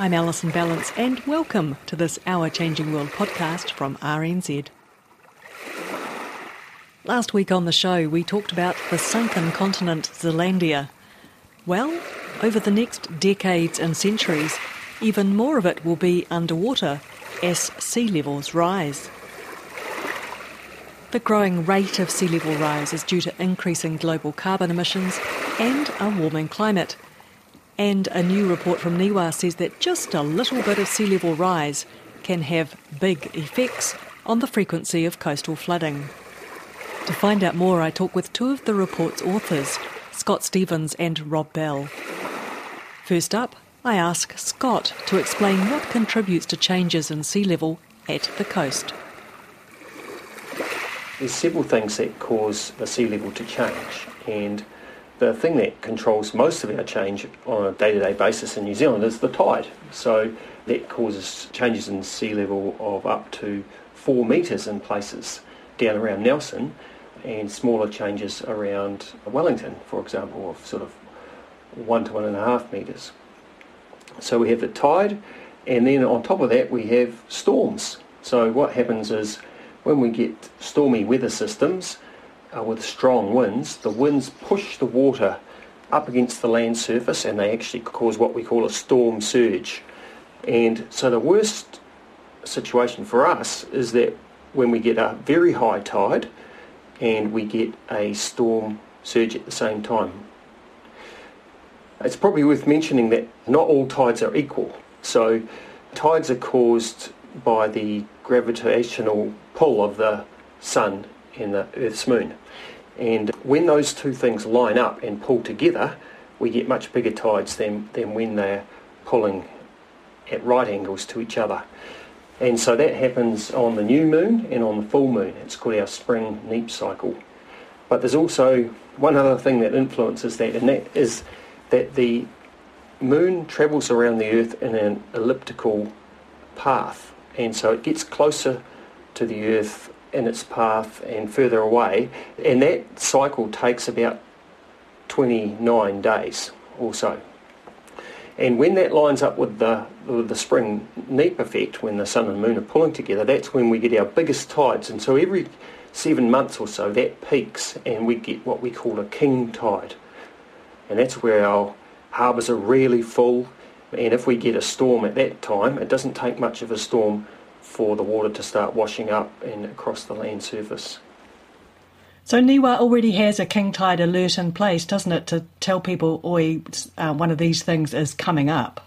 I'm Alison Ballance and welcome to this Our Changing World podcast from RNZ. Last week on the show we talked about the sunken continent Zealandia. Well, over the next decades and centuries, even more of it will be underwater as sea levels rise. The growing rate of sea level rise is due to increasing global carbon emissions and a warming climate. And a new report from NIWA says that just a little bit of sea level rise can have big effects on the frequency of coastal flooding. To find out more, I talk with two of the report's authors, Scott Stevens and Rob Bell. First up, I ask Scott to explain what contributes to changes in sea level at the coast. There's several things that cause the sea level to change, and the thing that controls most of our change on a day-to-day basis in New Zealand is the tide. So that causes changes in sea level of up to four metres in places down around Nelson, and smaller changes around Wellington, for example, of sort of one to one and a half metres. So we have the tide, and then on top of that we have storms. So what happens is when we get stormy weather systems uh, with strong winds, the winds push the water up against the land surface and they actually cause what we call a storm surge. And so the worst situation for us is that when we get a very high tide and we get a storm surge at the same time. It's probably worth mentioning that not all tides are equal. So tides are caused by the gravitational pull of the sun and the Earth's moon. And when those two things line up and pull together, we get much bigger tides than, than when they're pulling at right angles to each other. And so that happens on the new moon and on the full moon. It's called our spring neap cycle. But there's also one other thing that influences that, and that is that the moon travels around the Earth in an elliptical path. And so it gets closer to the Earth in its path and further away. And that cycle takes about 29 days or so. And when that lines up with the, with the spring neap effect, when the sun and moon are pulling together, that's when we get our biggest tides. And so every seven months or so, that peaks and we get what we call a king tide. And that's where our harbours are really full. And if we get a storm at that time, it doesn't take much of a storm for the water to start washing up and across the land surface. So Niwa already has a king tide alert in place, doesn't it, to tell people, oi, uh, one of these things is coming up?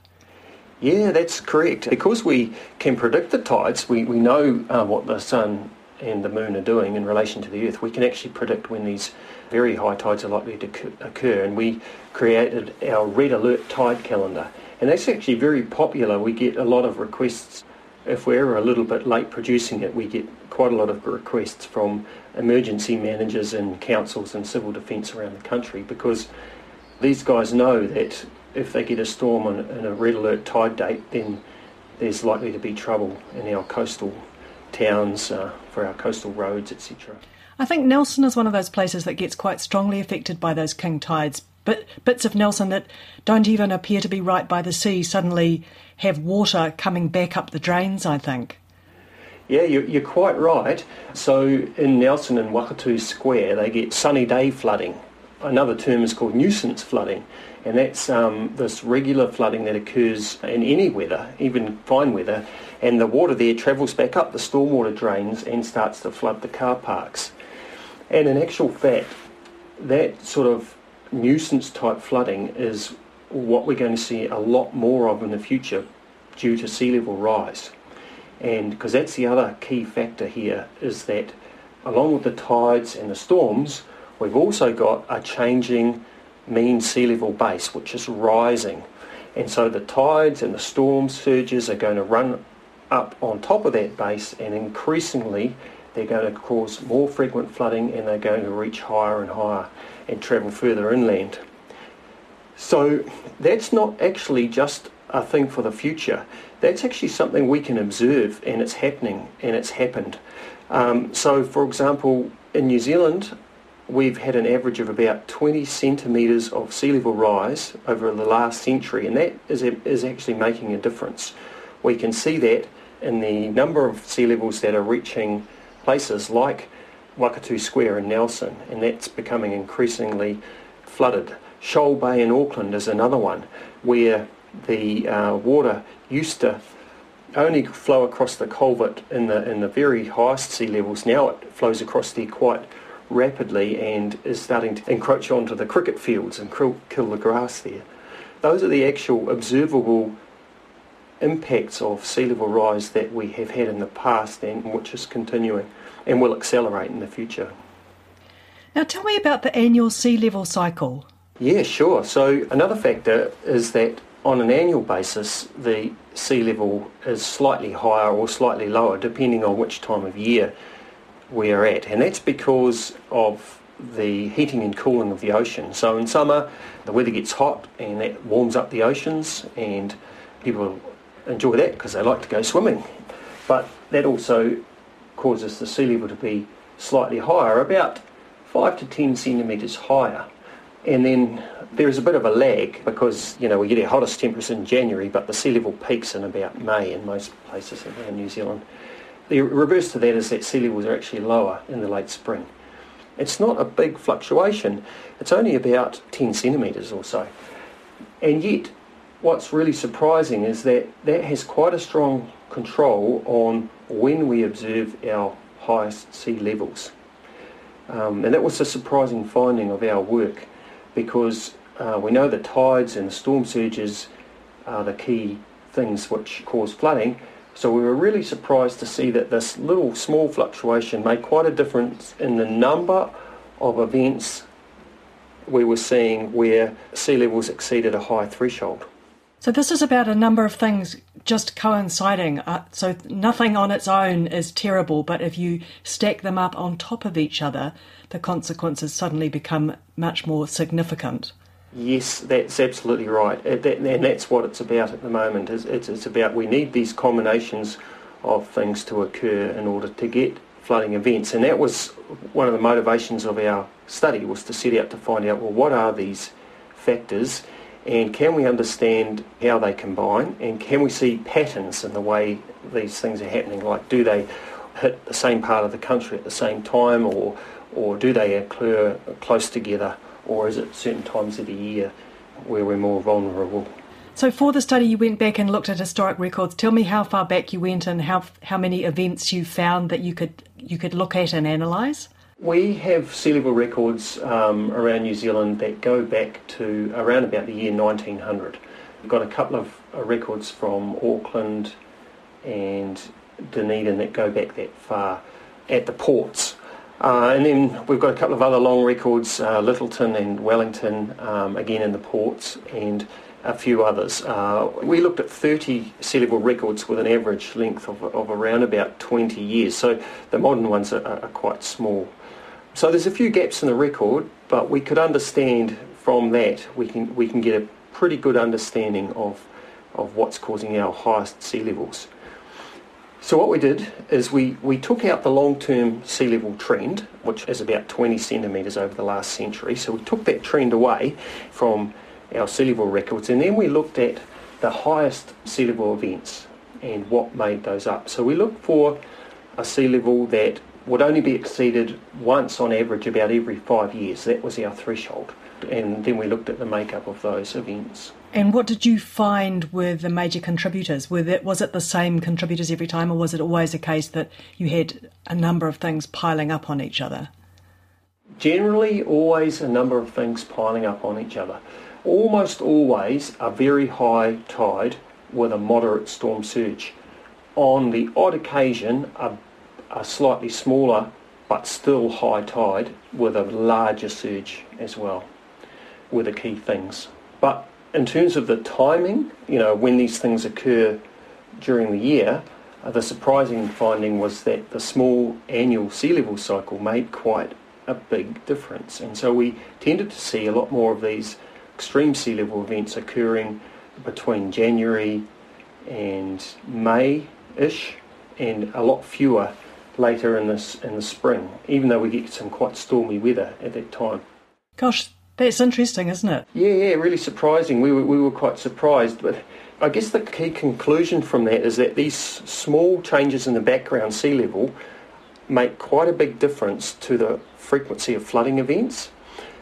Yeah, that's correct. Because we can predict the tides, we, we know uh, what the sun and the moon are doing in relation to the earth. We can actually predict when these very high tides are likely to occur, and we created our red alert tide calendar. And that's actually very popular. We get a lot of requests. If we're a little bit late producing it, we get quite a lot of requests from emergency managers and councils and civil defence around the country because these guys know that if they get a storm on, on a red alert tide date, then there's likely to be trouble in our coastal towns, uh, for our coastal roads, etc. I think Nelson is one of those places that gets quite strongly affected by those king tides. Bits of Nelson that don't even appear to be right by the sea suddenly have water coming back up the drains, I think. Yeah, you're, you're quite right. So in Nelson and Wakatu Square, they get sunny day flooding. Another term is called nuisance flooding, and that's um, this regular flooding that occurs in any weather, even fine weather, and the water there travels back up the stormwater drains and starts to flood the car parks. And in actual fact, that sort of nuisance type flooding is what we're going to see a lot more of in the future due to sea level rise. And because that's the other key factor here is that along with the tides and the storms, we've also got a changing mean sea level base, which is rising. And so the tides and the storm surges are going to run up on top of that base and increasingly they're going to cause more frequent flooding and they're going to reach higher and higher and travel further inland. So that's not actually just a thing for the future. That's actually something we can observe and it's happening and it's happened. Um, so for example, in New Zealand, we've had an average of about 20 centimetres of sea level rise over the last century, and that is, is actually making a difference. We can see that in the number of sea levels that are reaching places like Wakatu Square in Nelson, and that's becoming increasingly flooded. Shoal Bay in Auckland is another one where the uh, water used to only flow across the culvert in the in the very highest sea levels. Now it flows across there quite rapidly and is starting to encroach onto the cricket fields and kill, kill the grass there. Those are the actual observable impacts of sea level rise that we have had in the past and which is continuing and will accelerate in the future. Now, tell me about the annual sea level cycle. Yeah, sure. So, another factor is that on an annual basis, the sea level is slightly higher or slightly lower depending on which time of year we are at, and that's because of the heating and cooling of the ocean. So in summer, the weather gets hot and that warms up the oceans, and people enjoy that because they like to go swimming. But that also causes the sea level to be slightly higher, about 5 to 10 centimetres higher. And then there is a bit of a lag because, you know, we get our hottest temperatures in January, but the sea level peaks in about May in most places around New Zealand. The reverse to that is that sea levels are actually lower in the late spring. It's not a big fluctuation. It's only about 10 centimetres or so. And yet, what's really surprising is that that has quite a strong control on when we observe our highest sea levels. Um, and that was a surprising finding of our work because uh, we know that tides and storm surges are the key things which cause flooding, so we were really surprised to see that this little small fluctuation made quite a difference in the number of events we were seeing where sea levels exceeded a high threshold. So this is about a number of things just coinciding. Uh, so nothing on its own is terrible, but if you stack them up on top of each other, the consequences suddenly become much more significant. Yes, that's absolutely right, and that's what it's about at the moment. It's, it's about we need these combinations of things to occur in order to get flooding events, and that was one of the motivations of our study was to set out to find out well what are these factors, and can we understand how they combine, and can we see patterns in the way these things are happening? Like, do they hit the same part of the country at the same time, or or do they occur close together? or is it certain times of the year where we're more vulnerable? So, for the study, you went back and looked at historic records. Tell me how far back you went and how how many events you found that you could you could look at and analyse. We have sea level records um, around New Zealand that go back to around about the year 1900. We've got a couple of uh, records from Auckland and Dunedin that go back that far at the ports. Uh, and then we've got a couple of other long records, uh, Lyttelton and Wellington, um, again in the ports, and a few others. Uh, we looked at 30 sea level records with an average length of, of around about 20 years, so the modern ones are, are quite small. So there's a few gaps in the record, but we could understand from that, we can, we can get a pretty good understanding of, of what's causing our highest sea levels. So what we did is we, we took out the long-term sea level trend, which is about 20 centimetres over the last century. So we took that trend away from our sea level records and then we looked at the highest sea level events and what made those up. So we looked for a sea level that would only be exceeded once on average about every five years. That was our threshold. And then we looked at the makeup of those events. And what did you find were the major contributors? Were that, was it the same contributors every time, or was it always a case that you had a number of things piling up on each other? Generally, always a number of things piling up on each other. Almost always a very high tide with a moderate storm surge. on the odd occasion, a, a slightly smaller but still high tide with a larger surge as well were the key things. But in terms of the timing, you know, when these things occur during the year, uh, the surprising finding was that the small annual sea level cycle made quite a big difference. And so we tended to see a lot more of these extreme sea level events occurring between January and May-ish and a lot fewer later in this in the spring, even though we get some quite stormy weather at that time. Gosh, that's interesting, isn't it? Yeah, yeah, really surprising. We were, we were quite surprised, but I guess the key conclusion from that is that these small changes in the background sea level make quite a big difference to the frequency of flooding events.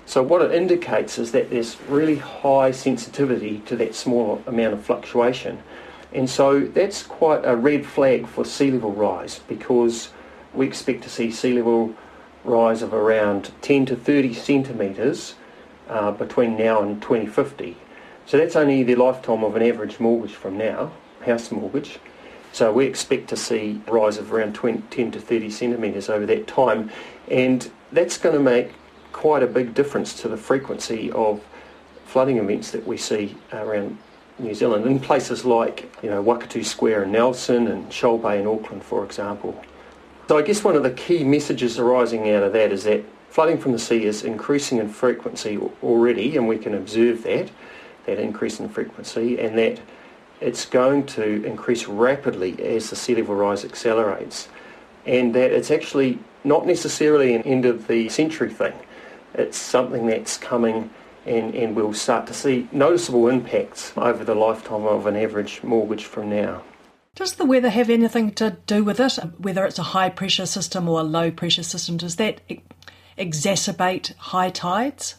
So what it indicates is that there's really high sensitivity to that small amount of fluctuation. And so that's quite a red flag for sea level rise because we expect to see sea level rise of around 10 to 30 centimetres uh, between now and 2050. So that's only the lifetime of an average mortgage from now, house mortgage. So we expect to see a rise of around 20, 10 to 30 centimetres over that time. And that's going to make quite a big difference to the frequency of flooding events that we see around New Zealand in places like you know Wakatu Square in Nelson and Shoal Bay in Auckland, for example. So I guess one of the key messages arising out of that is that flooding from the sea is increasing in frequency already, and we can observe that that increase in frequency, and that it's going to increase rapidly as the sea level rise accelerates, and that it's actually not necessarily an end of the century thing. It's something that's coming and, and we'll start to see noticeable impacts over the lifetime of an average mortgage from now. Does the weather have anything to do with it? Whether it's a high pressure system or a low pressure system, does that exacerbate high tides?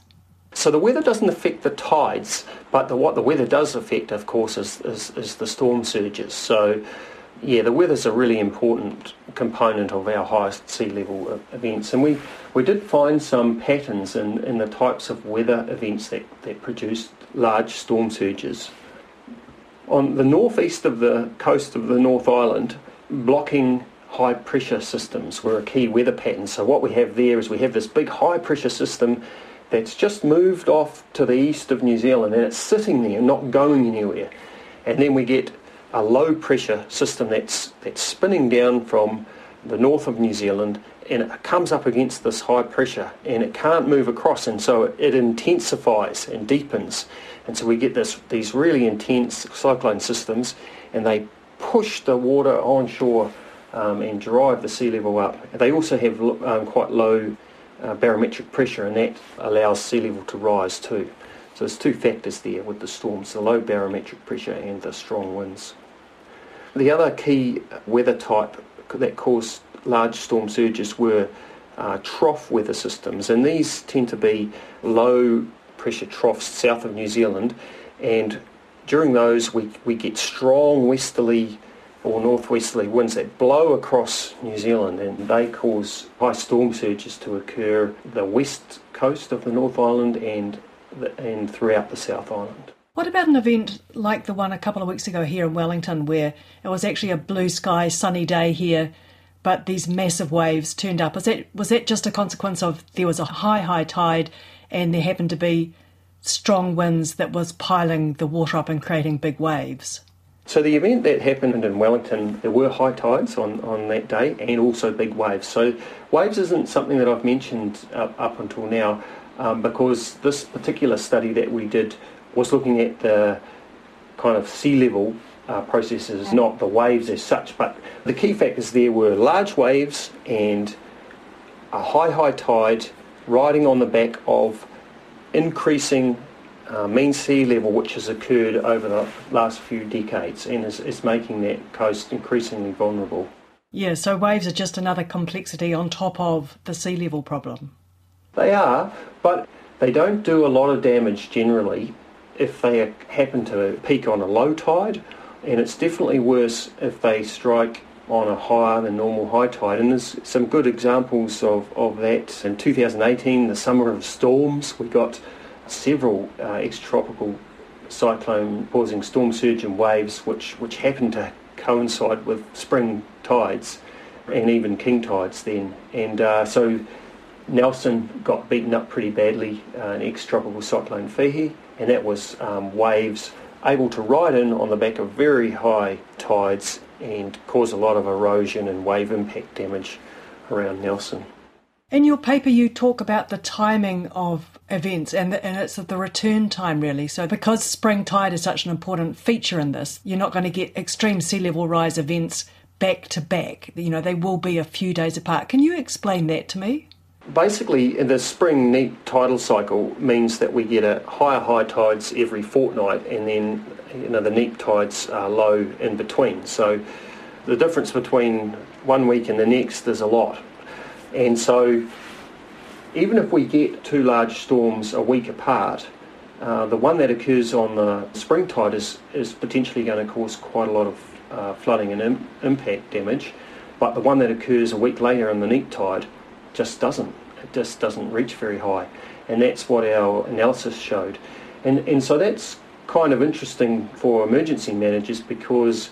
So the weather doesn't affect the tides, but the, what the weather does affect, of course, is, is, is the storm surges. So yeah, the weather's a really important component of our highest sea level events, and we, we did find some patterns in, in the types of weather events that, that produced large storm surges. On the northeast of the coast of the North Island, blocking high pressure systems were a key weather pattern. So what we have there is we have this big high pressure system that's just moved off to the east of New Zealand and it's sitting there, not going anywhere. And then we get a low pressure system that's, that's spinning down from the north of New Zealand and it comes up against this high pressure and it can't move across and so it, intensifies and deepens and so we get this these really intense cyclone systems and they push the water onshore um, and drive the sea level up. They also have um, quite low uh, barometric pressure and that allows sea level to rise too. So there's two factors there with the storms, the low barometric pressure and the strong winds. The other key weather type that caused large storm surges were uh, trough weather systems, and these tend to be low pressure troughs south of New Zealand, and during those we, we get strong westerly or northwesterly winds that blow across New Zealand and they cause high storm surges to occur the west coast of the North Island and, the, and throughout the South Island. What about an event like the one a couple of weeks ago here in Wellington, where it was actually a blue sky, sunny day here, but these massive waves turned up? Was that was that just a consequence of there was a high, high tide, and there happened to be strong winds that was piling the water up and creating big waves? So the event that happened in Wellington, there were high tides on, on that day and also big waves. So waves isn't something that I've mentioned up, up until now um, because this particular study that we did was looking at the kind of sea level uh, processes, not the waves as such. But the key factors there were large waves and a high, high tide riding on the back of increasing uh, mean sea level which has occurred over the last few decades and is, is making that coast increasingly vulnerable. Yeah, so waves are just another complexity on top of the sea level problem. They are, but they don't do a lot of damage generally if they happen to peak on a low tide, and it's definitely worse if they strike on a higher than normal high tide. And there's some good examples of, of that. In 2018, the summer of storms, we got several uh, extratropical cyclone causing storm surge and waves which, which happened to coincide with spring tides and even king tides then. And uh, so Nelson got beaten up pretty badly uh, in ex-tropical cyclone Fehi, and that was um, waves able to ride in on the back of very high tides and cause a lot of erosion and wave impact damage around Nelson. In your paper, you talk about the timing of events and, the, and it's the return time, really. So, because spring tide is such an important feature in this, you're not going to get extreme sea level rise events back to back. You know, they will be a few days apart. Can you explain that to me? Basically, the spring neap tidal cycle means that we get a higher high tides every fortnight, and then you know the neap tides are low in between. So, the difference between one week and the next is a lot. And so, even if we get two large storms a week apart, uh, the one that occurs on the spring tide is, is potentially going to cause quite a lot of uh, flooding and Im- impact damage, but the one that occurs a week later in the neap tide just doesn't. It just doesn't reach very high, and that's what our analysis showed. And, and so that's kind of interesting for emergency managers because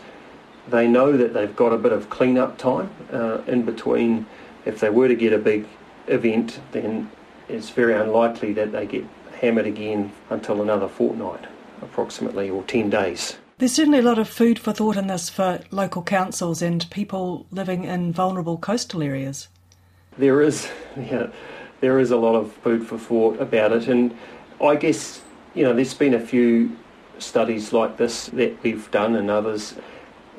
they know that they've got a bit of clean-up time uh, in between if they were to get a big event, then it's very unlikely that they get hammered again until another fortnight, approximately, or 10 days. There's certainly a lot of food for thought in this for local councils and people living in vulnerable coastal areas. There is, yeah, there is a lot of food for thought about it, and I guess you know there's been a few studies like this that we've done and others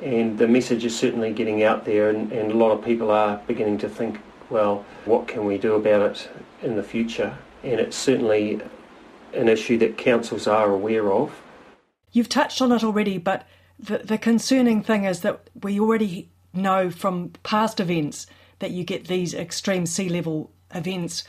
and the message is certainly getting out there and, and, a lot of people are beginning to think well what can we do about it in the future? And it's certainly an issue that councils are aware of. You've touched on it already but the, the concerning thing is that we already know from past events that you get these extreme sea level events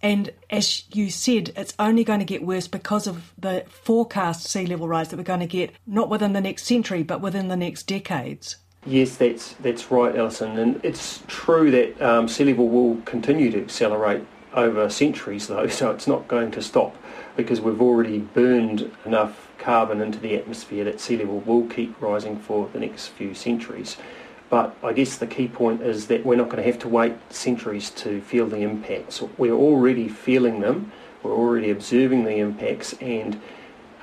and as you said, it's only going to get worse because of the forecast sea level rise that we're going to get, not within the next century, but within the next decades. Yes, that's that's right, Alison. And it's true that um, sea level will continue to accelerate over centuries, though. So it's not going to stop because we've already burned enough carbon into the atmosphere that sea level will keep rising for the next few centuries. But I guess the key point is that we're not going to have to wait centuries to feel the impacts. We're already feeling them, we're already observing the impacts, and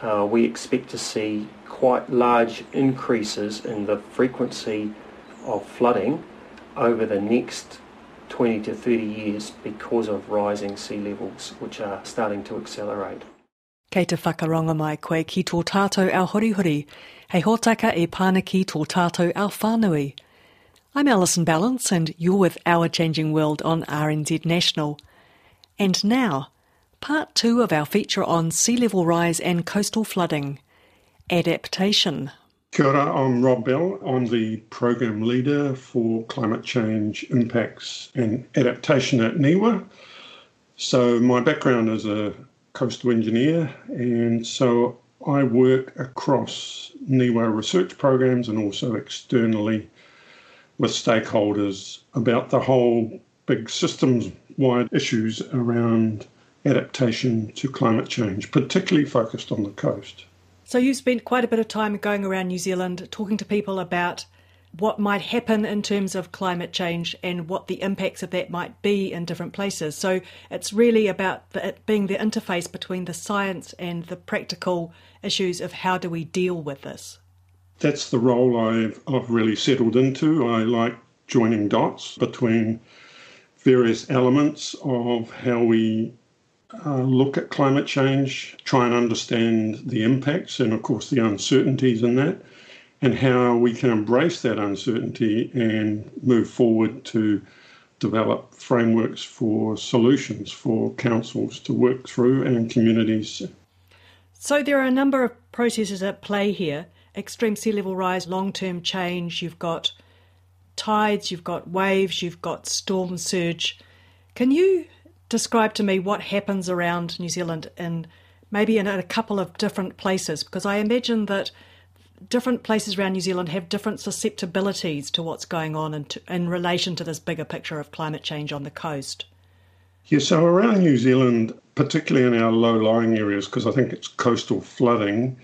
uh, we expect to see quite large increases in the frequency of flooding over the next 20 to 30 years because of rising sea levels, which are starting to accelerate. Kei te whakaronga mai koe ki tō tātou au horihori, hei hōtaka e pānaki tō tātou whānui. I'm Alison Ballance, and you're with Our Changing World on RNZ National. And now, part two of our feature on sea level rise and coastal flooding adaptation. Kia ora, I'm Rob Bell. I'm the program leader for climate change impacts and adaptation at NIWA. So, my background is a coastal engineer, and so I work across NIWA research programs and also externally with stakeholders about the whole big systems wide issues around adaptation to climate change, particularly focused on the coast. So, you've spent quite a bit of time going around New Zealand talking to people about what might happen in terms of climate change and what the impacts of that might be in different places. So, it's really about the, it being the interface between the science and the practical issues of how do we deal with this that's the role I've, I've really settled into. I like joining dots between various elements of how we uh, look at climate change, try and understand the impacts and, of course, the uncertainties in that, and how we can embrace that uncertainty and move forward to develop frameworks for solutions for councils to work through and communities. So, there are a number of processes at play here extreme sea level rise, long term change, you've got tides, you've got waves, you've got storm surge. Can you describe to me what happens around New Zealand in maybe in a couple of different places? Because I imagine that different places around New Zealand have different susceptibilities to what's going on in, in relation to this bigger picture of climate change on the coast. Yeah, so around New Zealand, particularly in our low lying areas, because I think it's coastal flooding,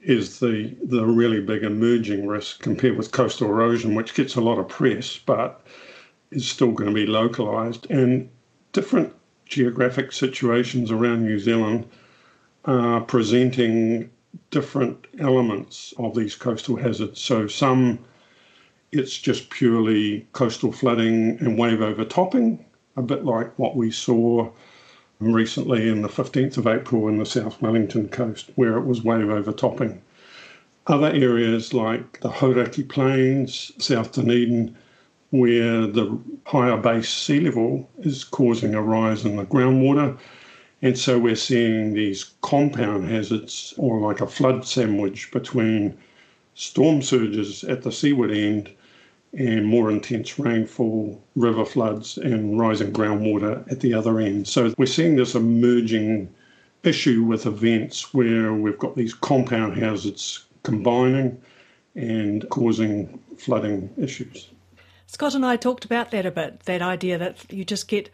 is the, the really big emerging risk compared with coastal erosion, which gets a lot of press, but is still going to be localised. And different geographic situations around New Zealand are presenting different elements of these coastal hazards. So some it's just purely coastal flooding and wave overtopping, a bit like what we saw recently in the 15th of April in the South Wellington coast, where it was wave overtopping. Other areas like the Hauraki Plains, South Dunedin, where the higher base sea level is causing a rise in the groundwater. And so we're seeing these compound hazards, or like a flood sandwich between storm surges at the seaward end and more intense rainfall, river floods, and rising groundwater at the other end. So we're seeing this emerging issue with events where we've got these compound hazards combining and causing flooding issues. Scott and I talked about that a bit that idea that you just get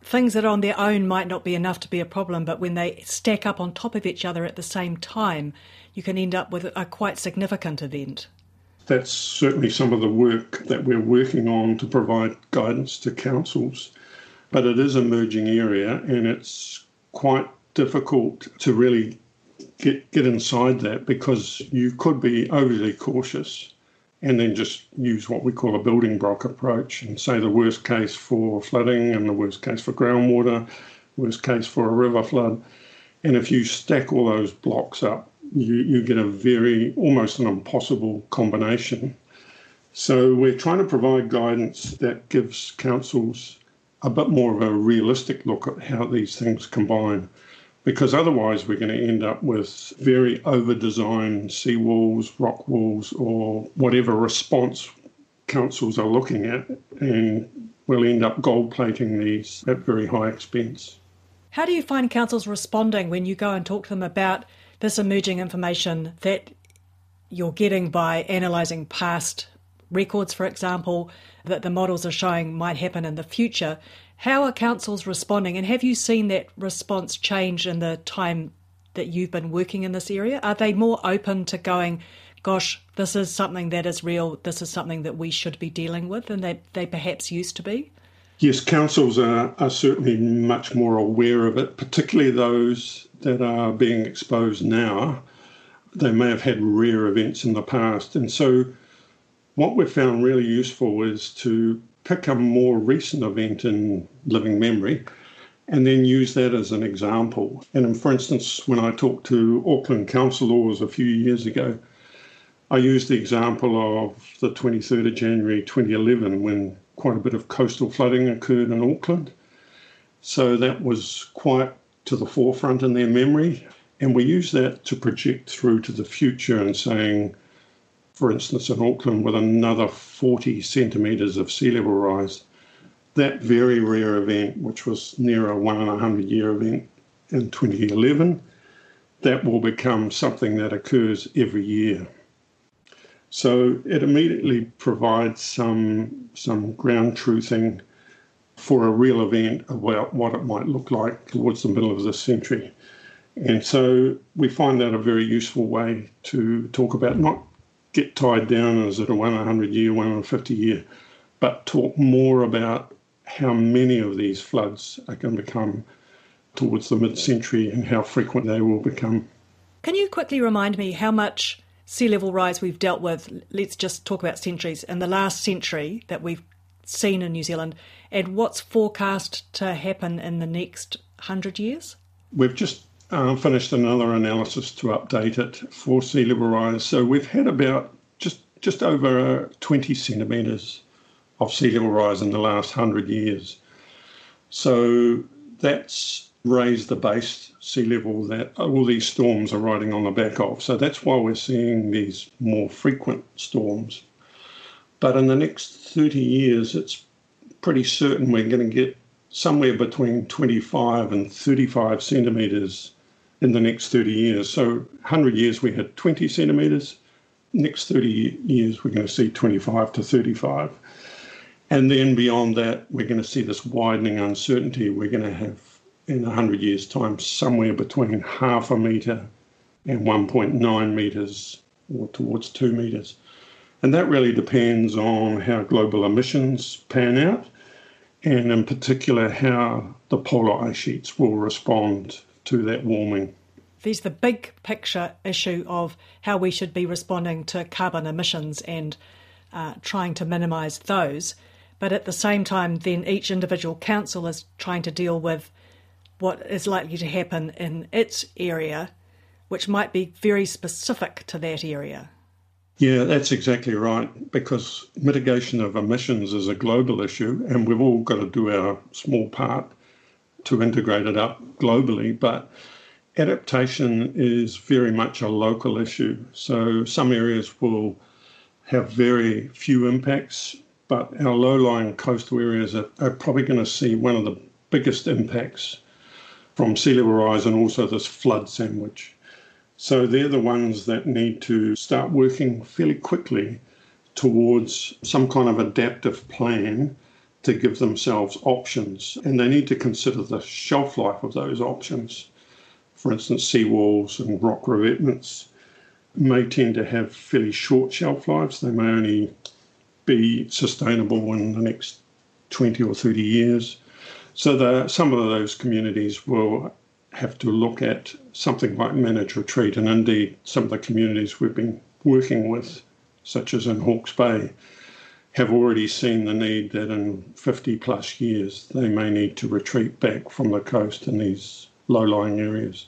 things that on their own might not be enough to be a problem, but when they stack up on top of each other at the same time, you can end up with a quite significant event that's certainly some of the work that we're working on to provide guidance to councils. But it is an emerging area and it's quite difficult to really get, get inside that because you could be overly cautious and then just use what we call a building block approach and say the worst case for flooding and the worst case for groundwater, worst case for a river flood. And if you stack all those blocks up, you, you get a very almost an impossible combination. So we're trying to provide guidance that gives councils a bit more of a realistic look at how these things combine. Because otherwise, we're going to end up with very over designed seawalls, rock walls, or whatever response councils are looking at, and we'll end up gold plating these at very high expense. How do you find councils responding when you go and talk to them about this emerging information that you're getting by analysing past records, for example, that the models are showing might happen in the future. How are councils responding, and have you seen that response change in the time that you've been working in this area? Are they more open to going, gosh, this is something that is real, this is something that we should be dealing with, than they, they perhaps used to be? Yes, councils are, are certainly much more aware of it, particularly those that are being exposed now, they may have had rare events in the past. And so, what we've found really useful is to pick a more recent event in living memory and then use that as an example. And for instance, when I talked to Auckland councillors a few years ago, I used the example of the 23rd of January 2011 when quite a bit of coastal flooding occurred in Auckland. So that was quite to the forefront in their memory. And we use that to project through to the future and saying, for instance, in Auckland, with another 40 centimetres of sea level rise, that very rare event, which was near a one in a hundred year event in 2011, that will become something that occurs every year. So it immediately provides some some ground truthing for a real event about what it might look like towards the middle of this century. And so we find that a very useful way to talk about, not get tied down as it a 100 year, 150 year, but talk more about how many of these floods are going to become towards the mid century and how frequent they will become. Can you quickly remind me how much sea level rise we've dealt with? Let's just talk about centuries. In the last century that we've seen in New Zealand and what's forecast to happen in the next 100 years? We've just uh, finished another analysis to update it for sea level rise. So we've had about just just over uh, 20 centimetres of sea level rise in the last 100 years. So that's raised the base sea level that all these storms are riding on the back of. So that's why we're seeing these more frequent storms. But in the next 30 years, it's pretty certain we're going to get somewhere between 25 and 35 centimetres in the next 30 years. So 100 years we had 20 centimetres. Next 30 years we're going to see 25 to 35. And then beyond that, we're going to see this widening uncertainty. We're going to have in 100 years' time somewhere between half a metre and 1.9 metres or towards 2 metres. And that really depends on how global emissions pan out and in particular how the polar ice sheets will respond to that warming. There's the big picture issue of how we should be responding to carbon emissions and uh, trying to minimise those. But at the same time, then each individual council is trying to deal with what is likely to happen in its area, which might be very specific to that area. Yeah, that's exactly right, because mitigation of emissions is a global issue, and we've all got to do our small part to integrate it up globally. But adaptation is very much a local issue. So some areas will have very few impacts, but our low lying coastal areas are, are probably going to see one of the biggest impacts from sea level rise and also this flood sandwich. So they're the ones that need to start working fairly quickly towards some kind of adaptive plan to give themselves options. And they need to consider the shelf life of those options. For instance, seawalls and rock revetments may tend to have fairly short shelf lives. They may only be sustainable in the next 20 or 30 years. So the, some of those communities will have to look at something like managed retreat, and indeed some of the communities we've been working with, such as in Hawke's Bay, have already seen the need that in 50 plus years they may need to retreat back from the coast in these low lying areas.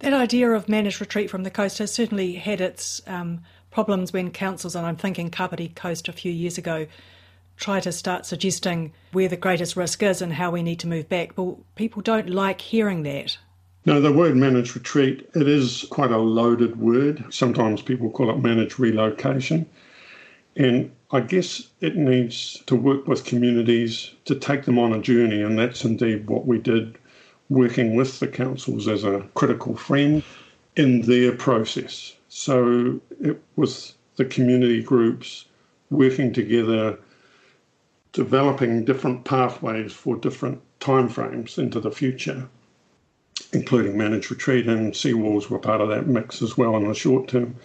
That idea of managed retreat from the coast has certainly had its um, problems when councils, and I'm thinking Kapiti Coast a few years ago, try to start suggesting where the greatest risk is and how we need to move back. But people don't like hearing that. No, the word managed retreat, it is quite a loaded word. Sometimes people call it managed relocation. And I guess it needs to work with communities to take them on a journey, and that's indeed what we did working with the councils as a critical friend in their process. So it was the community groups working together, developing different pathways for different timeframes into the future, including managed retreat and seawalls were part of that mix as well in the short term.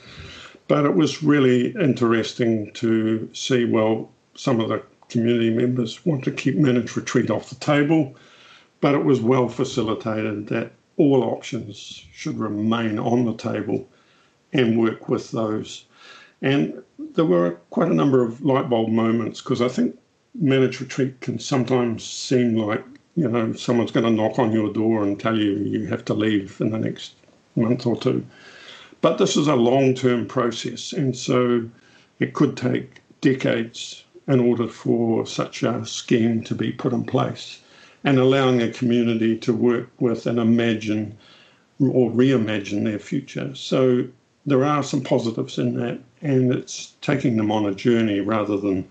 But it was really interesting to see, well, some of the community members want to keep managed retreat off the table but it was well facilitated that all options should remain on the table and work with those. And there were quite a number of light bulb moments because I think managed retreat can sometimes seem like, you know, someone's going to knock on your door and tell you you have to leave in the next month or two. But this is a long term process, and so it could take decades in order for such a scheme to be put in place and allowing a community to work with and imagine or reimagine their future. So there are some positives in that, and it's taking them on a journey rather than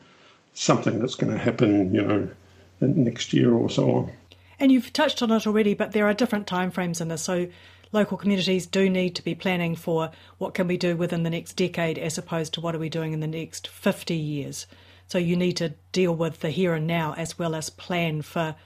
something that's going to happen, you know, next year or so on. And you've touched on it already, but there are different timeframes in this. So local communities do need to be planning for what can we do within the next decade as opposed to what are we doing in the next 50 years. So you need to deal with the here and now as well as plan for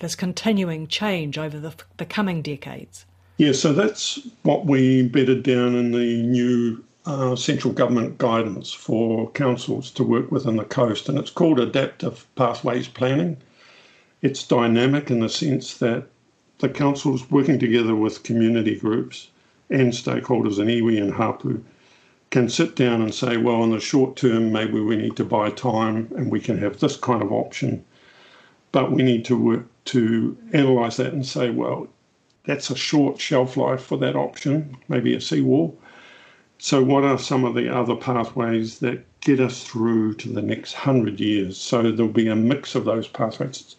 this continuing change over the, the coming decades. Yeah, so that's what we bedded down in the new uh, central government guidance for councils to work within the coast, and it's called Adaptive Pathways Planning. It's dynamic in the sense that the councils working together with community groups and stakeholders in iwi and hapu can sit down and say, well, in the short term, maybe we need to buy time and we can have this kind of option but we need to work to analyse that and say, well, that's a short shelf life for that option, maybe a seawall. So, what are some of the other pathways that get us through to the next hundred years? So, there'll be a mix of those pathways.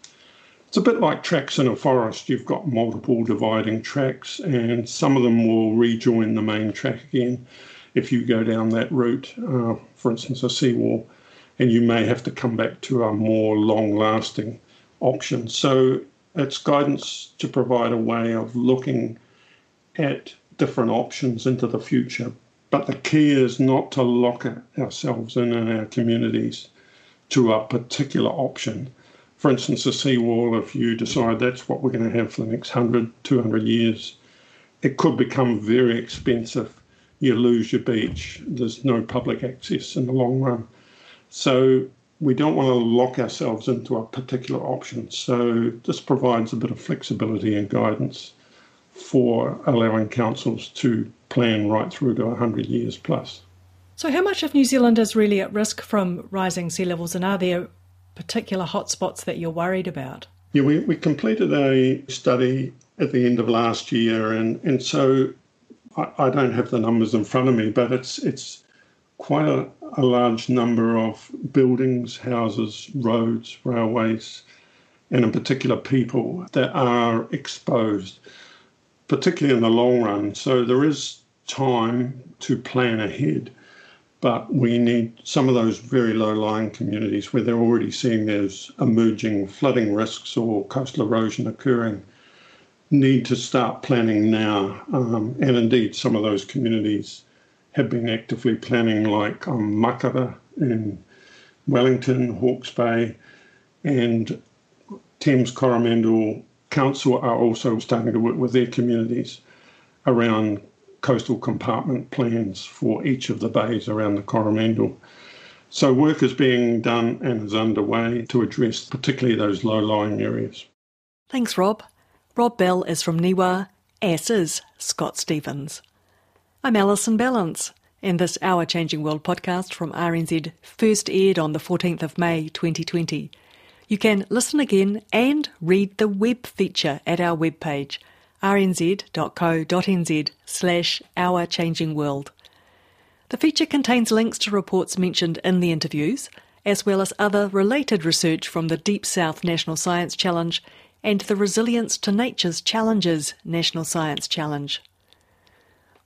It's a bit like tracks in a forest. You've got multiple dividing tracks, and some of them will rejoin the main track again if you go down that route, uh, for instance, a seawall, and you may have to come back to a more long lasting option. So it's guidance to provide a way of looking at different options into the future. But the key is not to lock ourselves in in our communities to a particular option. For instance, a seawall, if you decide that's what we're going to have for the next 100, 200 years, it could become very expensive you lose your beach. There's no public access in the long run. So we don't want to lock ourselves into a particular option. So this provides a bit of flexibility and guidance for allowing councils to plan right through to 100 years plus. So, how much of New Zealand is really at risk from rising sea levels, and are there particular hotspots that you're worried about? Yeah, we, we completed a study at the end of last year, and, and so I, I don't have the numbers in front of me, but it's it's quite a, a large number of buildings, houses, roads, railways, and in particular people that are exposed, particularly in the long run. So there is time to plan ahead, but we need some of those very low lying communities where they're already seeing there's emerging flooding risks or coastal erosion occurring need to start planning now. Um, and indeed, some of those communities have been actively planning, like um, Makara in Wellington, Hawke's Bay, and Thames Coromandel Council are also starting to work with their communities around coastal compartment plans for each of the bays around the Coromandel. So work is being done and is underway to address particularly those low-lying areas. Thanks, Rob. Rob Bell is from Niwa, as is Scott Stephens. I'm Alison Ballance. and this Our Changing World podcast from RNZ first aired on the 14th of May 2020. You can listen again and read the web feature at our webpage, rnz.co.nz slash Our Changing World. The feature contains links to reports mentioned in the interviews, as well as other related research from the Deep South National Science Challenge and the Resilience to Nature's Challenges National Science Challenge.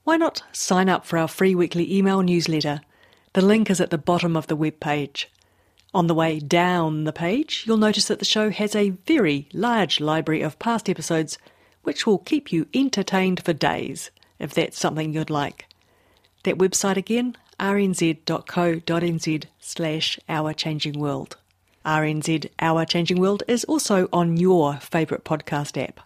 Why not sign up for our free weekly email newsletter? The link is at the bottom of the web page. On the way down the page, you'll notice that the show has a very large library of past episodes which will keep you entertained for days, if that's something you'd like. That website again, rnz.co.nz slash Our Changing World. RNZ Our Changing World is also on your favourite podcast app.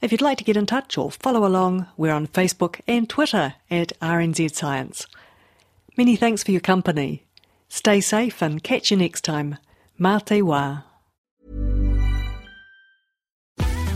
If you'd like to get in touch or follow along, we're on Facebook and Twitter at RNZ Science. Many thanks for your company. Stay safe and catch you next time. Mā te